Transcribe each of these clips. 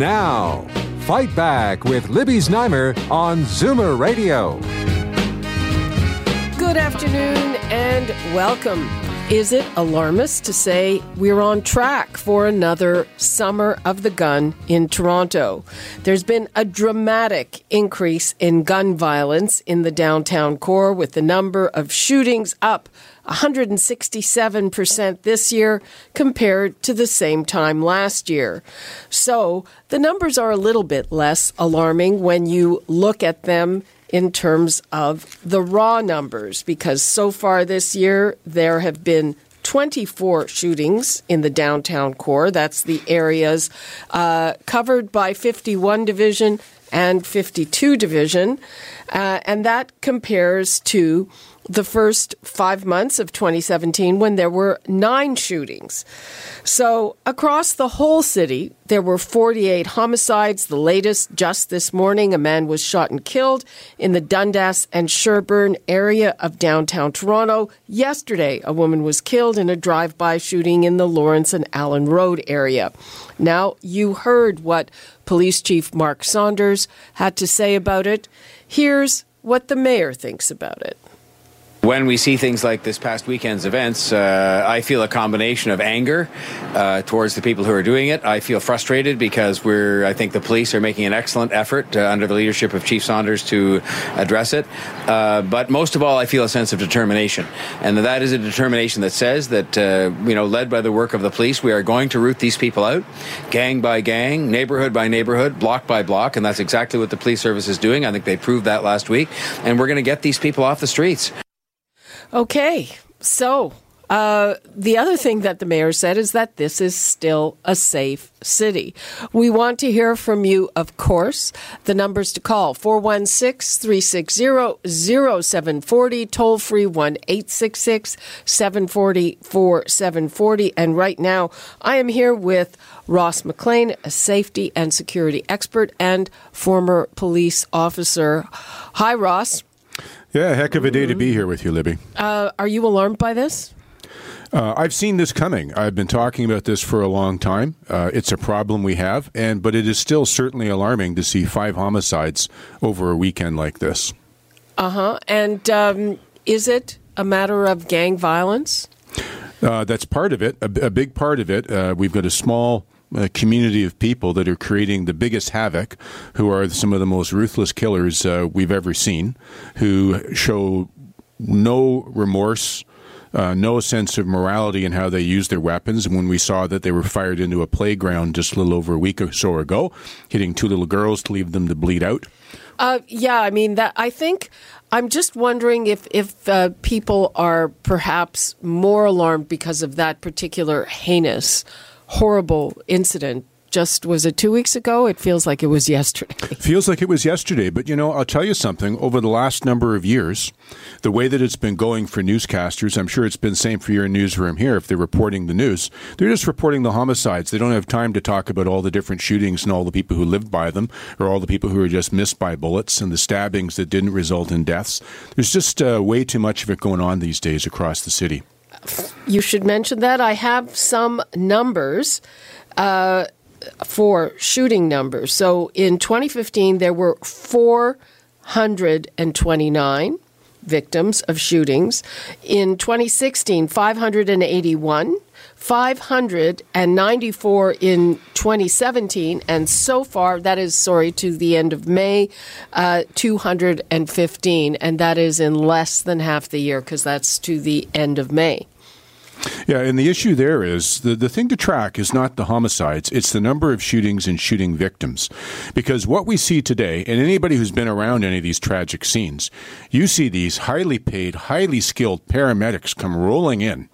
Now, Fight Back with Libby Znaimer on Zoomer Radio. Good afternoon and welcome. Is it alarmist to say we're on track for another Summer of the Gun in Toronto? There's been a dramatic increase in gun violence in the downtown core, with the number of shootings up 167% this year compared to the same time last year. So the numbers are a little bit less alarming when you look at them in terms of the raw numbers, because so far this year there have been 24 shootings in the downtown core. That's the areas uh, covered by 51 Division and 52 Division. Uh, and that compares to the first five months of 2017 when there were nine shootings. So, across the whole city, there were 48 homicides. The latest just this morning, a man was shot and killed in the Dundas and Sherbourne area of downtown Toronto. Yesterday, a woman was killed in a drive by shooting in the Lawrence and Allen Road area. Now, you heard what Police Chief Mark Saunders had to say about it. Here's what the mayor thinks about it. When we see things like this past weekend's events, uh, I feel a combination of anger uh, towards the people who are doing it. I feel frustrated because we're, I think the police are making an excellent effort uh, under the leadership of Chief Saunders to address it. Uh, but most of all, I feel a sense of determination. And that is a determination that says that, uh, you know, led by the work of the police, we are going to root these people out, gang by gang, neighborhood by neighborhood, block by block. And that's exactly what the police service is doing. I think they proved that last week. And we're going to get these people off the streets. Okay, so uh, the other thing that the mayor said is that this is still a safe city. We want to hear from you, of course. The numbers to call 416 360 0740, toll free 1 866 740 4740. And right now, I am here with Ross McLean, a safety and security expert and former police officer. Hi, Ross. Yeah, heck of a day to be here with you, Libby. Uh, are you alarmed by this? Uh, I've seen this coming. I've been talking about this for a long time. Uh, it's a problem we have, and but it is still certainly alarming to see five homicides over a weekend like this. Uh huh. And um, is it a matter of gang violence? Uh, that's part of it. A, a big part of it. Uh, we've got a small a community of people that are creating the biggest havoc, who are some of the most ruthless killers uh, we've ever seen, who show no remorse. Uh, no sense of morality in how they use their weapons. When we saw that they were fired into a playground just a little over a week or so ago, hitting two little girls to leave them to bleed out. Uh, yeah, I mean that. I think I'm just wondering if if uh, people are perhaps more alarmed because of that particular heinous horrible incident just was it two weeks ago? It feels like it was yesterday. Feels like it was yesterday, but you know, I'll tell you something. Over the last number of years, the way that it's been going for newscasters, I'm sure it's been the same for your newsroom here. If they're reporting the news, they're just reporting the homicides. They don't have time to talk about all the different shootings and all the people who lived by them, or all the people who were just missed by bullets and the stabbings that didn't result in deaths. There's just uh, way too much of it going on these days across the city. You should mention that. I have some numbers uh, for shooting numbers. So in 2015, there were 429 victims of shootings. In 2016, 581. 594 in 2017, and so far, that is, sorry, to the end of May, uh, 215, and that is in less than half the year because that's to the end of May. Yeah, and the issue there is the, the thing to track is not the homicides, it's the number of shootings and shooting victims. Because what we see today, and anybody who's been around any of these tragic scenes, you see these highly paid, highly skilled paramedics come rolling in,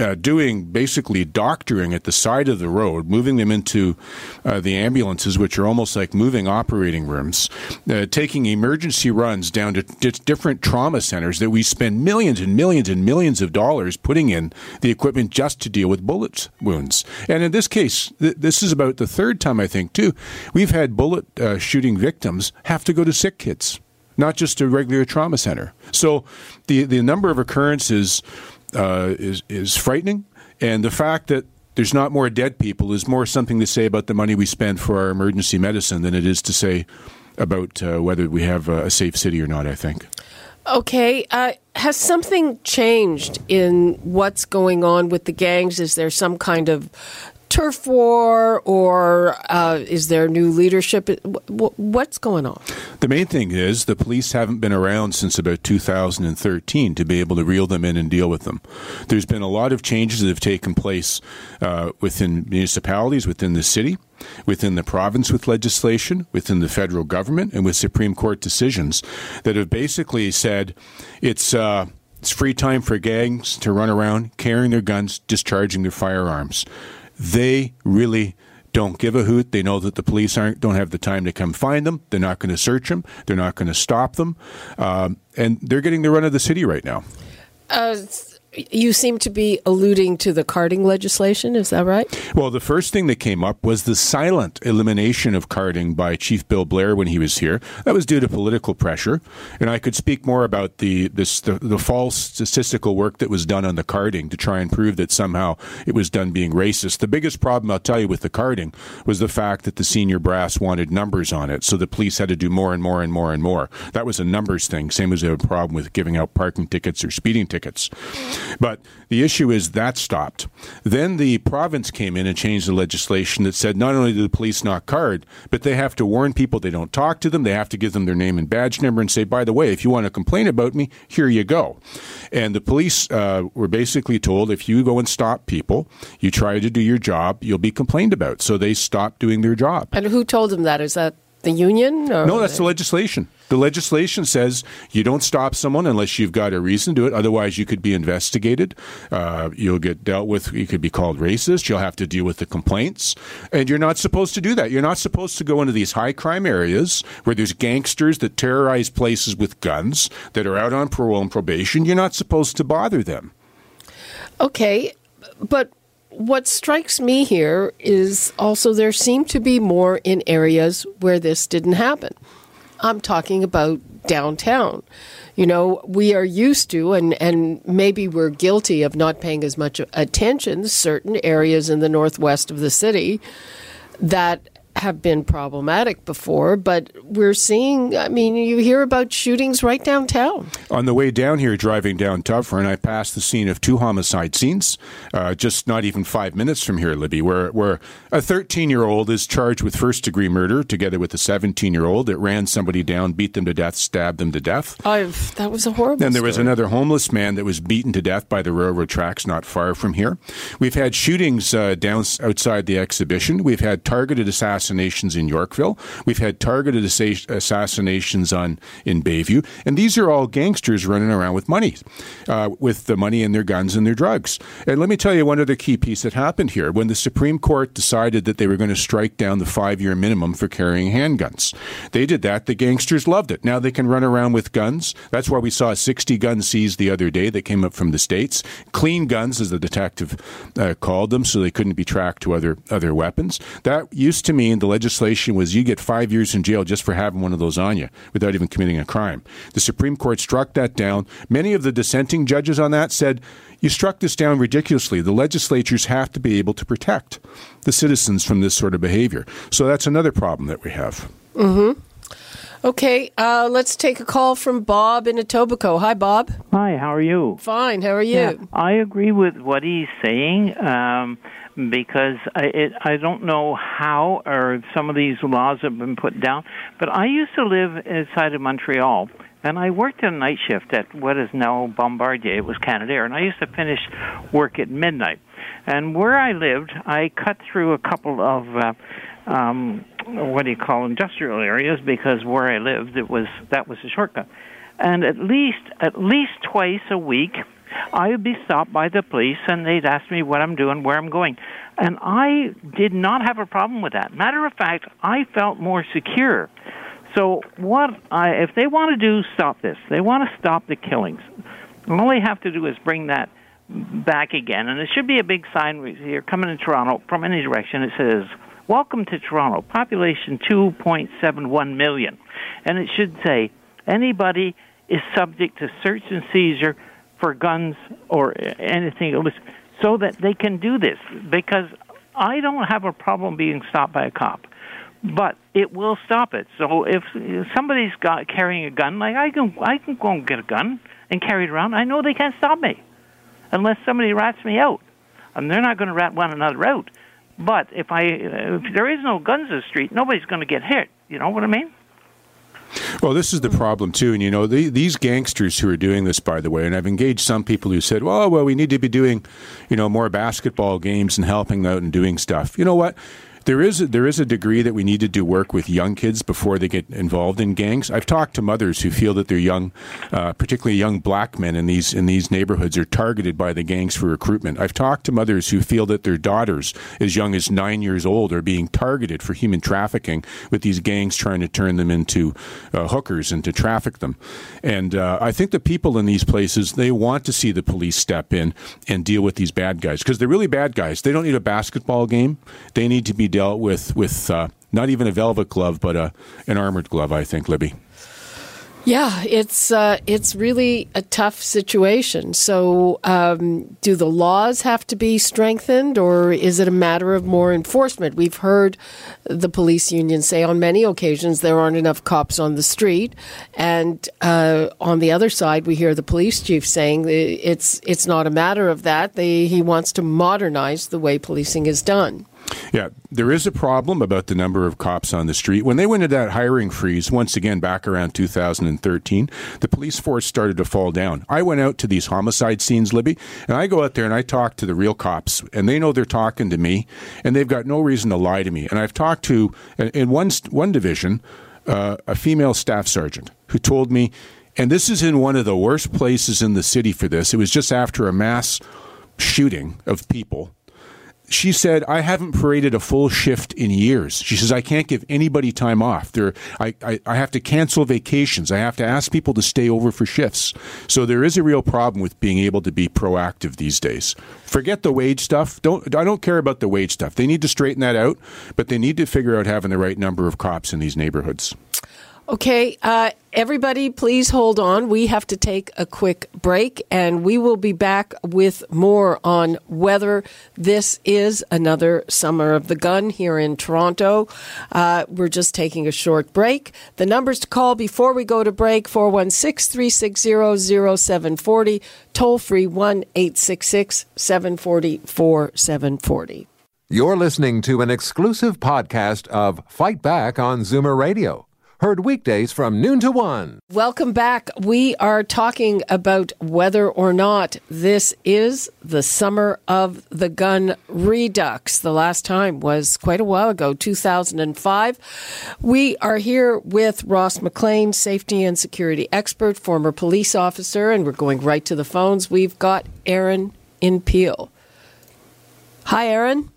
uh, doing basically doctoring at the side of the road, moving them into uh, the ambulances, which are almost like moving operating rooms, uh, taking emergency runs down to d- different trauma centers that we spend millions and millions and millions of dollars putting in the equipment just to deal with bullet wounds. And in this case, th- this is about the third time, I think, too, we've had bullet uh, shooting victims have to go to sick kids, not just a regular trauma center. So the, the number of occurrences uh, is, is frightening. And the fact that there's not more dead people is more something to say about the money we spend for our emergency medicine than it is to say about uh, whether we have a safe city or not, I think. Okay. Uh, has something changed in what's going on with the gangs? Is there some kind of turf war or uh, is there new leadership? What's going on? The main thing is the police haven't been around since about 2013 to be able to reel them in and deal with them. There's been a lot of changes that have taken place uh, within municipalities, within the city within the province with legislation, within the federal government, and with Supreme Court decisions that have basically said it's. Uh, it's free time for gangs to run around carrying their guns, discharging their firearms. They really don't give a hoot. They know that the police aren't don't have the time to come find them. They're not going to search them. They're not going to stop them, um, and they're getting the run of the city right now. Uh, you seem to be alluding to the carding legislation, is that right? Well, the first thing that came up was the silent elimination of carding by Chief Bill Blair when he was here. That was due to political pressure, and I could speak more about the this the, the false statistical work that was done on the carding to try and prove that somehow it was done being racist. The biggest problem I'll tell you with the carding was the fact that the senior brass wanted numbers on it, so the police had to do more and more and more and more. That was a numbers thing, same as they have a problem with giving out parking tickets or speeding tickets. But the issue is that stopped. Then the province came in and changed the legislation that said not only do the police not card, but they have to warn people they don't talk to them, they have to give them their name and badge number and say, by the way, if you want to complain about me, here you go. And the police uh, were basically told if you go and stop people, you try to do your job, you'll be complained about. So they stopped doing their job. And who told them that? Is that the union? no, that's the legislation. The legislation says you don't stop someone unless you've got a reason to do it. Otherwise, you could be investigated. Uh, you'll get dealt with. You could be called racist. You'll have to deal with the complaints. And you're not supposed to do that. You're not supposed to go into these high crime areas where there's gangsters that terrorize places with guns that are out on parole and probation. You're not supposed to bother them. Okay, but what strikes me here is also there seem to be more in areas where this didn't happen. I'm talking about downtown. You know, we are used to, and, and maybe we're guilty of not paying as much attention, certain areas in the northwest of the city that have been problematic before, but we're seeing, I mean, you hear about shootings right downtown. On the way down here, driving down Dufferin, I passed the scene of two homicide scenes, uh, just not even five minutes from here, Libby, where, where a 13 year old is charged with first degree murder together with a 17 year old that ran somebody down, beat them to death, stabbed them to death. I've, that was a horrible Then there was another homeless man that was beaten to death by the railroad tracks not far from here. We've had shootings uh, down outside the exhibition. We've had targeted assassinations assassinations in Yorkville. We've had targeted assassinations on in Bayview, and these are all gangsters running around with money, uh, with the money and their guns and their drugs. And let me tell you one other key piece that happened here when the Supreme Court decided that they were going to strike down the five-year minimum for carrying handguns. They did that. The gangsters loved it. Now they can run around with guns. That's why we saw 60 guns seized the other day that came up from the states. Clean guns, as the detective uh, called them, so they couldn't be tracked to other other weapons. That used to mean the legislation was you get five years in jail just for having one of those on you without even committing a crime. The Supreme Court struck that down. Many of the dissenting judges on that said, you struck this down ridiculously. The legislatures have to be able to protect the citizens from this sort of behavior. So that's another problem that we have. Mm-hmm. Okay, uh, let's take a call from Bob in Etobicoke. Hi, Bob. Hi, how are you? Fine. How are you? Yeah, I agree with what he's saying. Um, because I, it, I don't know how or some of these laws have been put down. But I used to live inside of Montreal, and I worked a night shift at what is now Bombardier. It was Canadair, and I used to finish work at midnight. And where I lived, I cut through a couple of uh, um, what do you call industrial areas because where I lived, it was that was a shortcut. And at least at least twice a week, I would be stopped by the police, and they'd ask me what I'm doing, where I'm going, and I did not have a problem with that. Matter of fact, I felt more secure. So what I, if they want to do stop this, they want to stop the killings. All they have to do is bring that back again, and it should be a big sign here coming in Toronto from any direction. It says Welcome to Toronto, population 2.71 million. And it should say anybody is subject to search and seizure for guns or anything else so that they can do this because I don't have a problem being stopped by a cop. But it will stop it. So if somebody's got carrying a gun, like I can, I can go and get a gun and carry it around. I know they can't stop me unless somebody rats me out, and they're not going to rat one another out. But if I uh, if there is no guns in the street, nobody's going to get hit. You know what I mean? Well, this is the problem too, and you know the, these gangsters who are doing this, by the way, and I've engaged some people who said, "Well, well, we need to be doing, you know, more basketball games and helping out and doing stuff." You know what? There is a, there is a degree that we need to do work with young kids before they get involved in gangs. I've talked to mothers who feel that their young, uh, particularly young black men in these in these neighborhoods, are targeted by the gangs for recruitment. I've talked to mothers who feel that their daughters, as young as nine years old, are being targeted for human trafficking with these gangs trying to turn them into uh, hookers and to traffic them. And uh, I think the people in these places they want to see the police step in and deal with these bad guys because they're really bad guys. They don't need a basketball game. They need to be dealt with with uh, not even a velvet glove, but a, an armored glove. I think, Libby. Yeah, it's uh, it's really a tough situation. So, um, do the laws have to be strengthened, or is it a matter of more enforcement? We've heard the police union say on many occasions there aren't enough cops on the street, and uh, on the other side, we hear the police chief saying it's it's not a matter of that. They, he wants to modernize the way policing is done. Yeah, there is a problem about the number of cops on the street. When they went into that hiring freeze, once again back around 2013, the police force started to fall down. I went out to these homicide scenes, Libby, and I go out there and I talk to the real cops, and they know they're talking to me, and they've got no reason to lie to me. And I've talked to, in one, one division, uh, a female staff sergeant who told me, and this is in one of the worst places in the city for this, it was just after a mass shooting of people she said, I haven't paraded a full shift in years. She says, I can't give anybody time off. There, I, I, I, have to cancel vacations. I have to ask people to stay over for shifts. So there is a real problem with being able to be proactive these days. Forget the wage stuff. Don't, I don't care about the wage stuff. They need to straighten that out, but they need to figure out having the right number of cops in these neighborhoods. Okay, uh, everybody, please hold on. We have to take a quick break, and we will be back with more on whether this is another Summer of the Gun here in Toronto. Uh, we're just taking a short break. The numbers to call before we go to break 416 360 0740, toll free 1 866 740 4740. You're listening to an exclusive podcast of Fight Back on Zoomer Radio Heard weekdays from noon to one. Welcome back. We are talking about whether or not this is the summer of the gun redux. The last time was quite a while ago, 2005. We are here with Ross McLean, safety and security expert, former police officer, and we're going right to the phones. We've got Aaron in Peel. Hi, Aaron.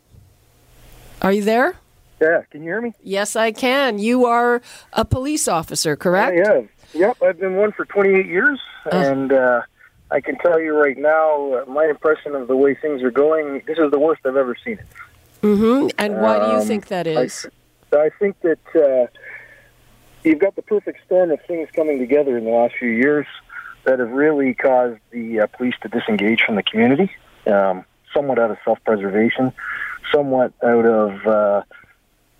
Are you there? Yeah, can you hear me? Yes, I can. You are a police officer, correct? I am. Yep, I've been one for 28 years, uh. and uh, I can tell you right now, uh, my impression of the way things are going, this is the worst I've ever seen it. Mm-hmm. And why um, do you um, think that is? I, I think that uh, you've got the perfect storm of things coming together in the last few years that have really caused the uh, police to disengage from the community, um, somewhat out of self-preservation, somewhat out of uh,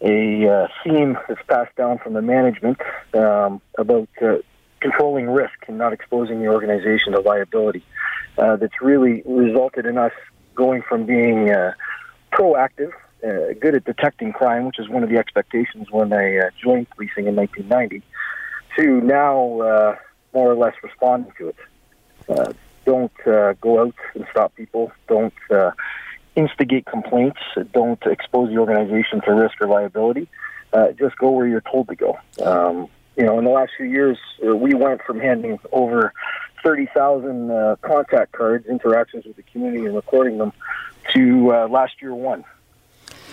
a uh, theme that's passed down from the management um, about uh, controlling risk and not exposing the organization to liability. Uh, that's really resulted in us going from being uh, proactive, uh, good at detecting crime, which is one of the expectations when I uh, joined policing in 1990, to now more or less responding to it. Don't go out and stop people. Don't instigate complaints. Don't expose the organization to risk or liability. Uh, just go where you're told to go. Um, you know, in the last few years, uh, we went from handing over 30,000 uh, contact cards, interactions with the community, and recording them, to uh, last year one.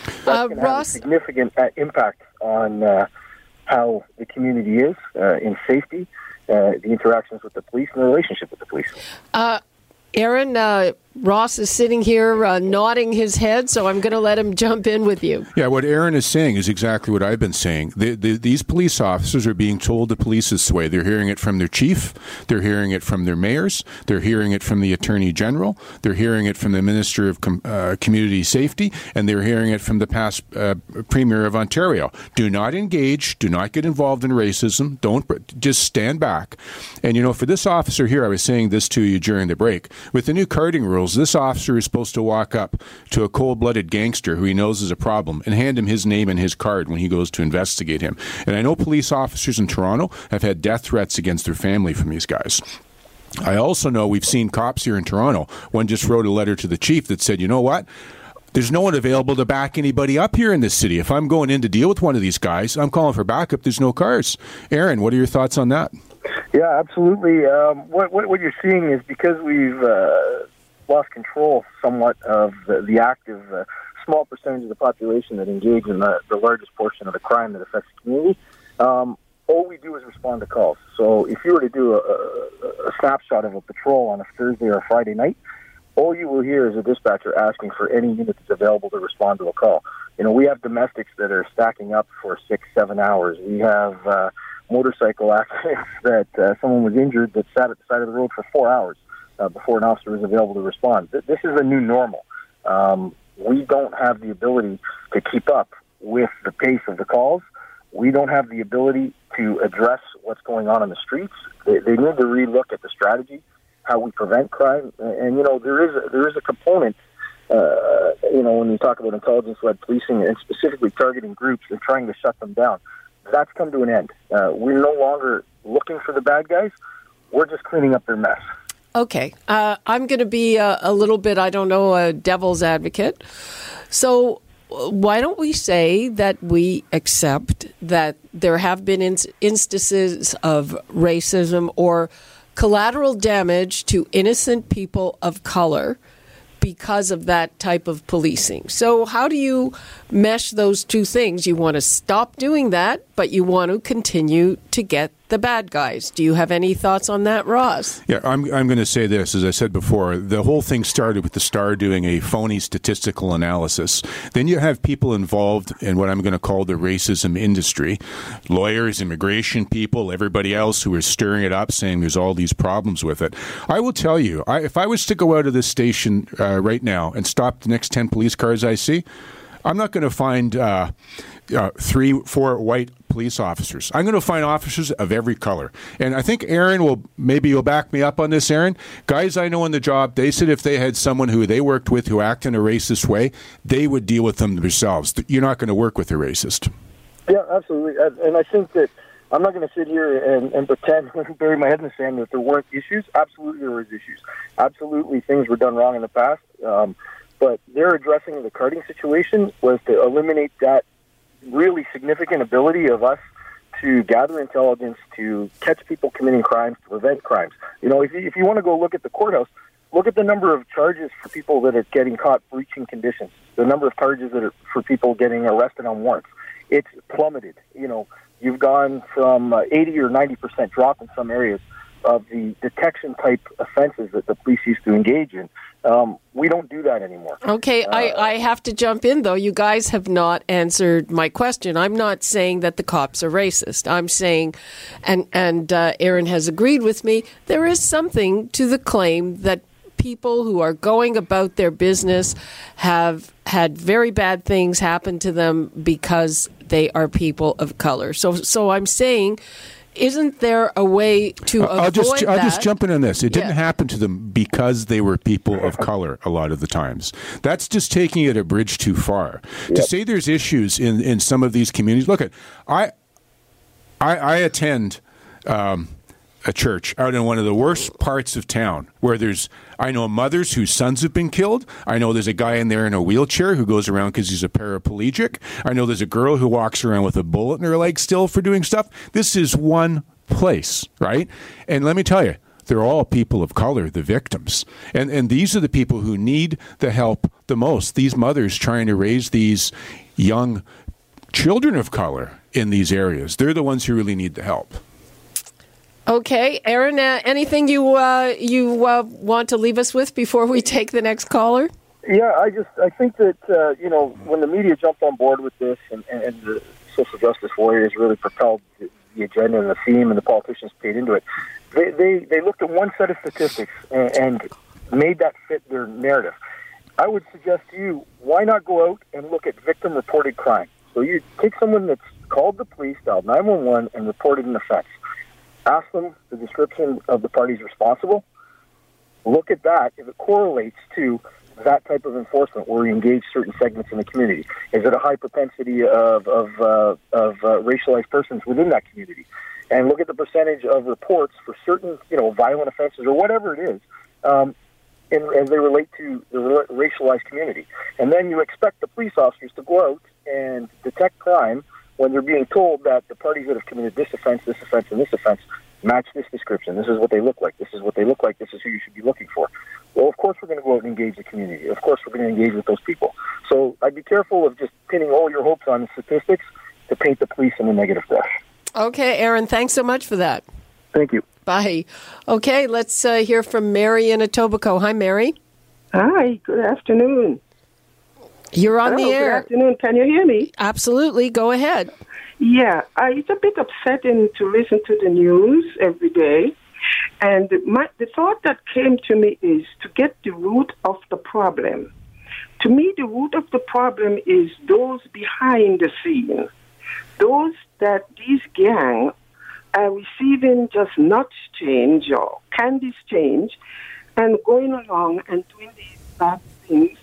That's Uh, going have a Ross- significant uh, impact on uh, how the community is uh, in safety, uh, the interactions with the police, and the relationship with the police. Aaron, uh, Ross is sitting here uh, nodding his head, so I'm going to let him jump in with you. Yeah, what Aaron is saying is exactly what I've been saying. The, the, these police officers are being told to police this way. They're hearing it from their chief, they're hearing it from their mayors, they're hearing it from the attorney general, they're hearing it from the minister of Com- uh, community safety, and they're hearing it from the past uh, premier of Ontario. Do not engage. Do not get involved in racism. Don't just stand back. And you know, for this officer here, I was saying this to you during the break. With the new carding this officer is supposed to walk up to a cold-blooded gangster who he knows is a problem and hand him his name and his card when he goes to investigate him. And I know police officers in Toronto have had death threats against their family from these guys. I also know we've seen cops here in Toronto. One just wrote a letter to the chief that said, you know what? There's no one available to back anybody up here in this city. If I'm going in to deal with one of these guys, I'm calling for backup. There's no cars. Aaron, what are your thoughts on that? Yeah, absolutely. Um, what, what what you're seeing is because we've uh, lost control somewhat of the, the active uh, small percentage of the population that engage in the, the largest portion of the crime that affects the community. Um, all we do is respond to calls. So if you were to do a, a, a snapshot of a patrol on a Thursday or a Friday night, all you will hear is a dispatcher asking for any unit that's available to respond to a call. You know, we have domestics that are stacking up for six, seven hours. We have uh, motorcycle accidents that uh, someone was injured that sat at the side of the road for four hours uh, before an officer was available to respond. Th- This is a new normal. Um, we don't have the ability to keep up with the pace of the calls. We don't have the ability to address what's going on in the streets. They, they need to relook at the strategy, how we prevent crime, and, and you know there is a, there is a component. Uh, you know, when you talk about intelligence-led policing and specifically targeting groups and trying to shut them down, that's come to an end. Uh, we're no longer looking for the bad guys. We're just cleaning up their mess. Okay. Uh, I'm going to be a, a little bit, I don't know, a devil's advocate. So, uh, why don't we say that we accept that there have been ins- instances of racism or collateral damage to innocent people of color because of that type of policing? So, how do you mesh those two things? You want to stop doing that, but you want to continue to get the bad guys. Do you have any thoughts on that, Ross? Yeah, I'm, I'm going to say this. As I said before, the whole thing started with the Star doing a phony statistical analysis. Then you have people involved in what I'm going to call the racism industry lawyers, immigration people, everybody else who is stirring it up, saying there's all these problems with it. I will tell you, I, if I was to go out of this station uh, right now and stop the next 10 police cars I see, I'm not going to find uh, uh, three, four white police officers. I'm going to find officers of every color. And I think Aaron will maybe you'll back me up on this, Aaron. Guys I know on the job, they said if they had someone who they worked with who acted in a racist way, they would deal with them themselves. You're not going to work with a racist. Yeah, absolutely. And I think that I'm not going to sit here and, and pretend, bury my head in the sand that there weren't issues. Absolutely, there was issues. Absolutely, things were done wrong in the past. Um, but their addressing the carding situation was to eliminate that really significant ability of us to gather intelligence, to catch people committing crimes, to prevent crimes. You know, if you, if you want to go look at the courthouse, look at the number of charges for people that are getting caught breaching conditions, the number of charges that are for people getting arrested on warrants. It's plummeted. You know, you've gone from uh, 80 or 90 percent drop in some areas of the detection type offenses that the police used to engage in. Um, we don't do that anymore. Okay, I, I have to jump in though. You guys have not answered my question. I'm not saying that the cops are racist. I'm saying, and and uh, Aaron has agreed with me. There is something to the claim that people who are going about their business have had very bad things happen to them because they are people of color. So so I'm saying. Isn't there a way to avoid I'll just I'll just jump in on this. It didn't happen to them because they were people of color a lot of the times. That's just taking it a bridge too far. To say there's issues in in some of these communities. Look at I I, I attend um, a church out in one of the worst parts of town where there's I know mothers whose sons have been killed. I know there's a guy in there in a wheelchair who goes around because he's a paraplegic. I know there's a girl who walks around with a bullet in her leg still for doing stuff. This is one place, right? And let me tell you, they're all people of color, the victims. And and these are the people who need the help the most. These mothers trying to raise these young children of color in these areas. They're the ones who really need the help. Okay, Aaron, uh, anything you uh, you uh, want to leave us with before we take the next caller? Yeah, I just I think that uh, you know when the media jumped on board with this and, and the social justice warriors really propelled the, the agenda and the theme, and the politicians paid into it. They they, they looked at one set of statistics and, and made that fit their narrative. I would suggest to you, why not go out and look at victim reported crime? So you take someone that's called the police, dialed 911, and reported an offense ask them the description of the parties responsible. Look at that if it correlates to that type of enforcement where we engage certain segments in the community. Is it a high propensity of of, uh, of uh, racialized persons within that community? And look at the percentage of reports for certain, you know, violent offenses or whatever it is, um, in, as they relate to the racialized community. And then you expect the police officers to go out and detect crime when they're being told that the parties that have committed this offense, this offense, and this offense match this description. This is what they look like. This is what they look like. This is who you should be looking for. Well, of course, we're going to go out and engage the community. Of course, we're going to engage with those people. So I'd be careful of just pinning all your hopes on the statistics to paint the police in a negative brush. Okay, Aaron, thanks so much for that. Thank you. Bye. Okay, let's uh, hear from Mary in Etobicoke. Hi, Mary. Hi, good afternoon. You're on Hello, the air. Good afternoon. Can you hear me? Absolutely. Go ahead. Yeah, uh, it's a bit upsetting to listen to the news every day. And my, the thought that came to me is to get the root of the problem. To me, the root of the problem is those behind the scene, those that these gangs are receiving just nuts change or candies change and going along and doing these bad things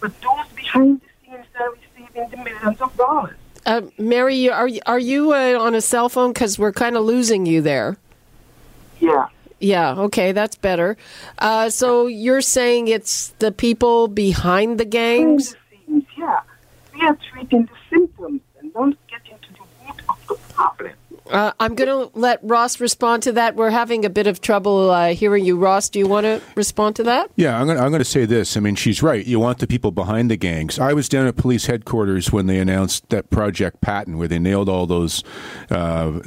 but those behind the scenes are receiving the millions of dollars. Uh, Mary, are are you uh, on a cell phone? Because we're kind of losing you there. Yeah. Yeah. Okay, that's better. Uh, so you're saying it's the people behind the gangs? Behind the scenes, yeah. We are treating the symptoms and don't get into the root of the problem. Uh, I'm going to let Ross respond to that. We're having a bit of trouble uh, hearing you. Ross, do you want to respond to that? Yeah, I'm going, to, say this. I mean, she's right. You want the people behind the gangs. I was down at police headquarters when they announced that Project Patton, where they nailed all those uh,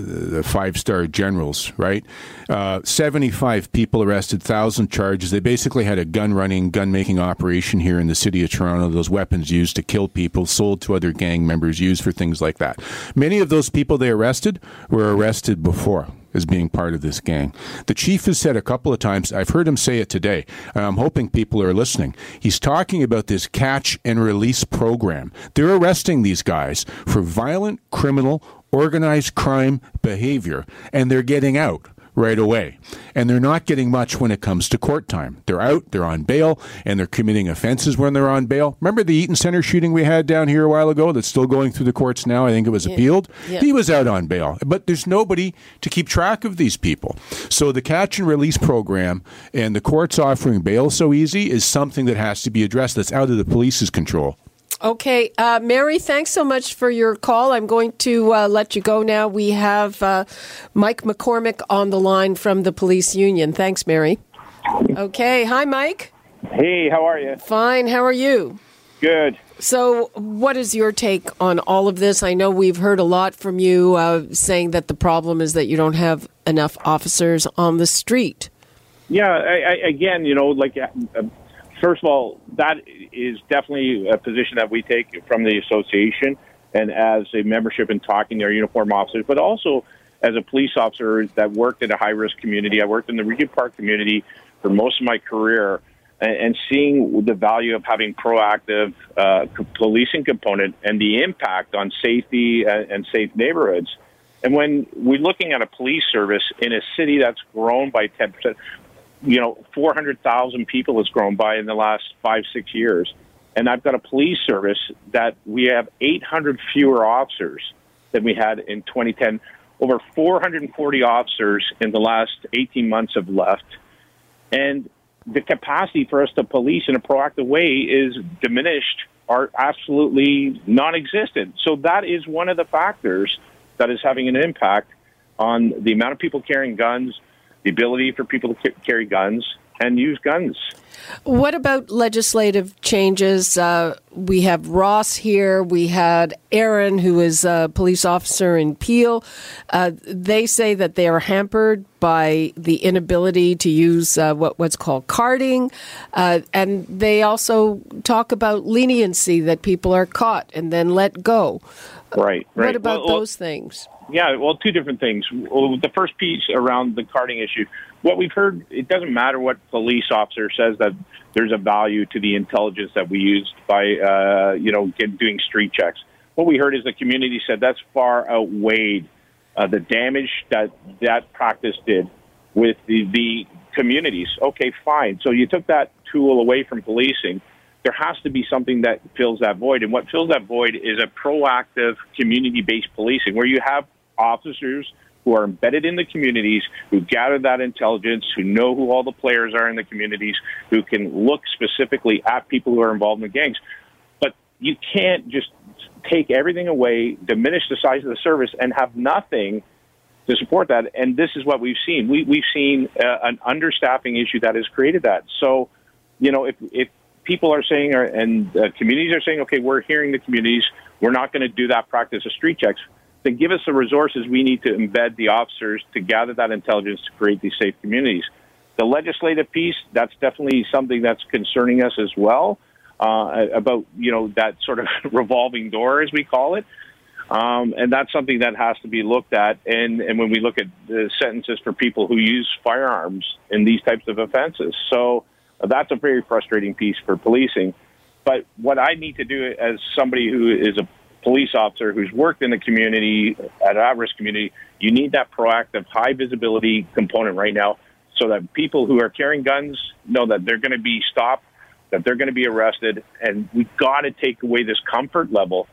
five star generals, right? Uh, 75 people arrested, 1,000 charges. They basically had a gun running, gun making operation here in the city of Toronto. Those weapons used to kill people, sold to other gang members, used for things like that. Many of those people they arrested were arrested before as being part of this gang. The chief has said a couple of times, I've heard him say it today, I'm hoping people are listening. He's talking about this catch and release program. They're arresting these guys for violent, criminal, organized crime behavior, and they're getting out right away. And they're not getting much when it comes to court time. They're out, they're on bail, and they're committing offenses when they're on bail. Remember the Eaton Center shooting we had down here a while ago that's still going through the courts now? I think it was yeah. appealed. Yeah. He was out on bail. But there's nobody to keep track of these people. So the catch and release program and the courts offering bail so easy is something that has to be addressed that's out of the police's control. Okay, uh, Mary, thanks so much for your call. I'm going to uh, let you go now. We have uh, Mike McCormack on the line from the police union. Thanks, Mary. Okay, hi, Mike. Hey, how are you? Fine. How are you? Good. So, what is your take on all of this? I know we've heard a lot from you uh, saying that the problem is that you don't have enough officers on the street. Yeah, I, I, again, you know, like uh, first of all, that is definitely a position that we take from the association and as a membership in talking to our uniform officers, but also as a police officer that worked in a high risk community. I worked in the Regent Park community for most of my career. And, seeing the value of having proactive uh, policing component and the impact on safety and, and safe neighborhoods. And when we're looking at a police service in a city that's grown by 10%, you know, 400,000 people has grown by in the last five, six years. And I've got a police service that we have 800 fewer officers than we had in 2010. over 440 officers in the last 18 months have left, and the capacity for us to police in a proactive way is diminished or absolutely non-existent. So that is one of the factors that is having an impact on the amount of people carrying guns, the ability for people to carry guns, and use guns. What about legislative changes? Uh, we have Ross here. We had Aaron, who is a police officer in Peel. Uh, they say that they are hampered by the inability to use uh, what, what's called carding. Uh, and they also talk about leniency that people are caught and then let go. Right, right. What about well, those things? Yeah, well, two different things. Well, the first piece around the carding issue what we've heard, it doesn't matter what police officer says that there's a value to the intelligence that we used by, uh, you know, get, doing street checks. What we heard is the community said that's far outweighed uh, the damage that that practice did with the, the communities. Okay, fine. So you took that tool away from policing. There has to be something that fills that void. And what fills that void is a proactive community based policing where you have officers who are embedded in the communities, who gather that intelligence, who know who all the players are in the communities, who can look specifically at people who are involved in gangs. But you can't just take everything away, diminish the size of the service, and have nothing to support that. And this is what we've seen. We, we've seen uh, an understaffing issue that has created that. So, you know, if, if people are saying, and uh, communities are saying, okay, we're hearing the communities, we're not going to do that practice of street checks then give us the resources we need to embed the officers to gather that intelligence to create these safe communities. The legislative piece, that's definitely something that's concerning us as well, uh, about, you know, that sort of revolving door, as we call it. Um, and that's something that has to be looked at. And, and when we look at the sentences for people who use firearms in these types of offenses. So Uh, that's a very frustrating piece for policing. But what I need to do as somebody who is a police officer who's worked in the community, at at-risk community, you need that proactive, high visibility component right now so that people who are carrying guns know that they're going to be stopped, that they're going to be arrested, and we've got to take away this comfort level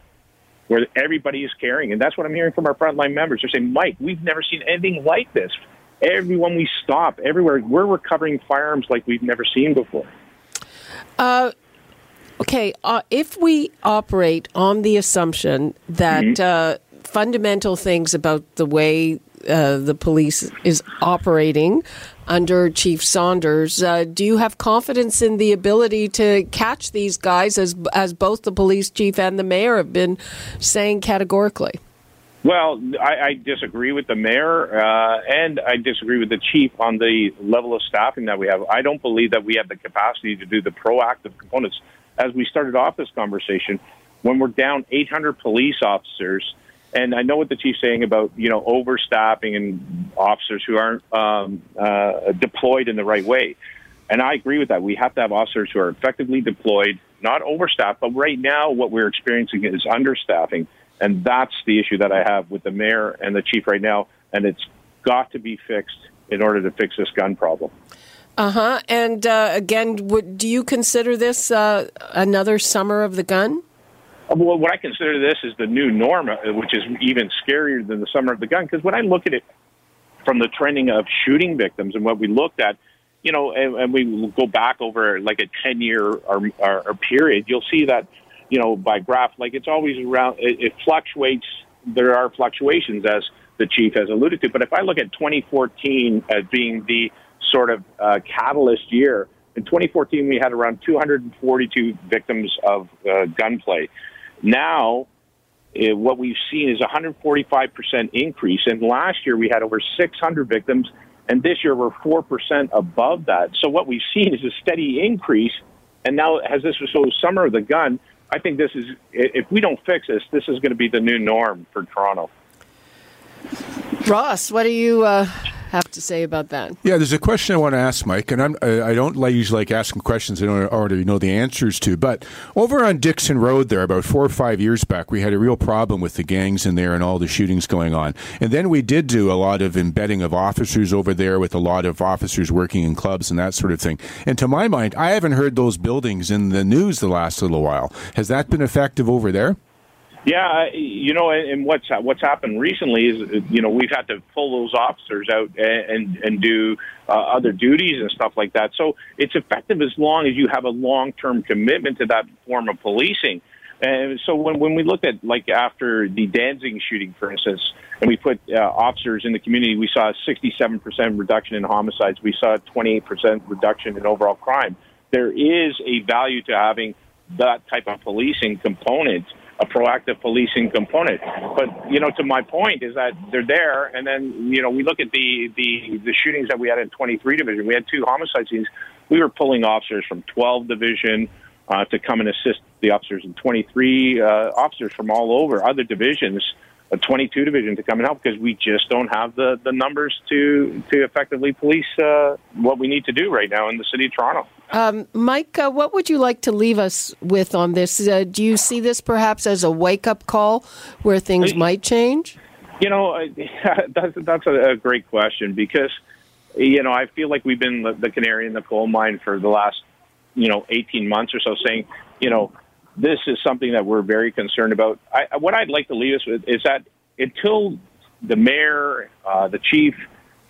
where everybody is carrying. And that's what I'm hearing from our frontline members. They're saying, Mike, we've never seen anything like this. Everyone we stop, everywhere, we're recovering firearms like we've never seen before. Uh, Okay, uh, if we operate on the assumption that mm-hmm. uh, fundamental things about the way uh, the police is operating under Chief Saunders, uh, do you have confidence in the ability to catch these guys, as as both the police chief and the mayor have been saying categorically? Well, I, I disagree with the mayor, uh, and I disagree with the chief on the level of staffing that we have. I don't believe that we have the capacity to do the proactive components as we started off this conversation, when we're down 800 police officers, and I know what the chief's saying about you know overstaffing and officers who aren't um, uh, deployed in the right way, and I agree with that. We have to have officers who are effectively deployed, not overstaffed. But right now, what we're experiencing is understaffing, and that's the issue that I have with the mayor and the chief right now, and it's got to be fixed in order to fix this gun problem. Uh huh. And uh, again, would, do you consider this uh, another summer of the gun? Well, what I consider this is the new norm, uh, which is even scarier than the summer of the gun. Because when I look at it from the trending of shooting victims and what we looked at, you know, and, and we go back over like a 10 year or, or, or, period, you'll see that, you know, by graph, like it's always around, it, it fluctuates. There are fluctuations, as the chief has alluded to. But if I look at 2014 as being the sort of uh, catalyst year. In 2014, we had around 242 victims of uh, gunplay. Now, uh, what we've seen is a 145% increase. And last year, we had over 600 victims, and this year, we're 4% above that. So, what we've seen is a steady increase. And now, as this was so summer of the gun, I think this is, if we don't fix this, this is going to be the new norm for Toronto. Ross, what do you uh, have to say about that? Yeah, there's a question I want to ask Mike, and I'm, I don't usually like asking questions I don't already know the answers to. But over on Dixon Road, there about four or five years back, we had a real problem with the gangs in there and all the shootings going on. And then we did do a lot of embedding of officers over there with a lot of officers working in clubs and that sort of thing. And to my mind, I haven't heard those buildings in the news the last little while. Has that been effective over there? Yeah, you know, and what's what's happened recently is, you know, we've had to pull those officers out and and do uh, other duties and stuff like that. So it's effective as long as you have a long term commitment to that form of policing. And so when when we looked at like after the Danzig shooting, for instance, and we put uh, officers in the community, we saw a 67% reduction in homicides. We saw a 28% reduction in overall crime. There is a value to having that type of policing component a proactive policing component. But you know, to my point is that they're there, and then you know we look at the the the shootings that we had in 23 division. We had two homicide scenes. We were pulling officers from 12 division uh, to come and assist the officers in 23 uh, officers from all over other divisions a 22 division to come and help because we just don't have the, the numbers to to effectively police uh, what we need to do right now in the city of Toronto. Um, Mike, uh, what would you like to leave us with on this? Uh, do you see this perhaps as a wake up call where things might change? You know, that's that's a, great question because you know I feel like we've been the, the canary in the coal mine for the last you know 18 months or so, saying you know this is something that we're very concerned about. I, what I'd like to leave us with is that until the mayor, uh, the chief,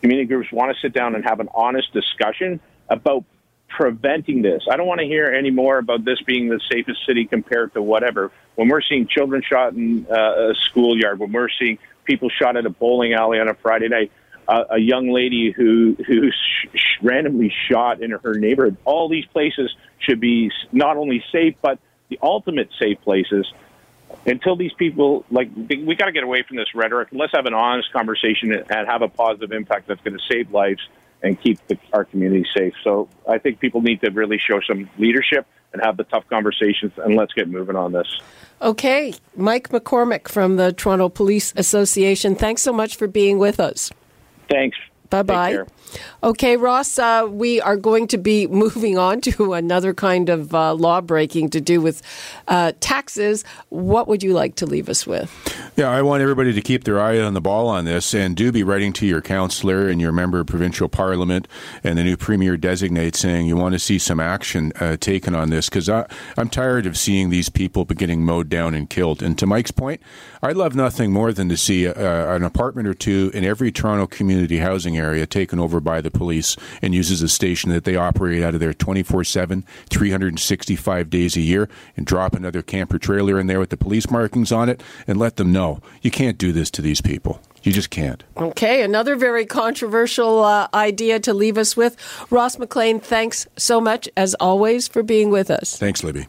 community groups want to sit down and have an honest discussion about preventing this. I don't want to hear any more about this being the safest city compared to whatever. When we're seeing children shot in uh, a schoolyard, when we're seeing people shot at a bowling alley on a Friday night, uh, a young lady who who sh- randomly shot in her neighborhood. All these places should be not only safe but the ultimate safe places until these people like we got to get away from this rhetoric. Let's have an honest conversation and have a positive impact that's going to save lives and keep the, our community safe. So I think people need to really show some leadership and have the tough conversations, and let's get moving on this. Okay, Mike McCormack from the Toronto Police Association. Thanks so much for being with us. Thanks. Bye bye. Okay, Ross, uh, we are going to be moving on to another kind of uh, law breaking to do with uh, taxes. What would you like to leave us with? Yeah, I want everybody to keep their eye on the ball on this and do be writing to your councillor and your member of provincial parliament and the new premier designate saying you want to see some action uh, taken on this because I'm tired of seeing these people getting mowed down and killed. And to Mike's point, I'd love nothing more than to see uh, an apartment or two in every Toronto community housing area taken over by the police and uses a station that they operate out of there 24 7, 365 days a year, and drop another camper trailer in there with the police markings on it and let them know you can't do this to these people. You just can't. Okay, another very controversial uh, idea to leave us with. Ross McLean, thanks so much, as always, for being with us. Thanks, Libby.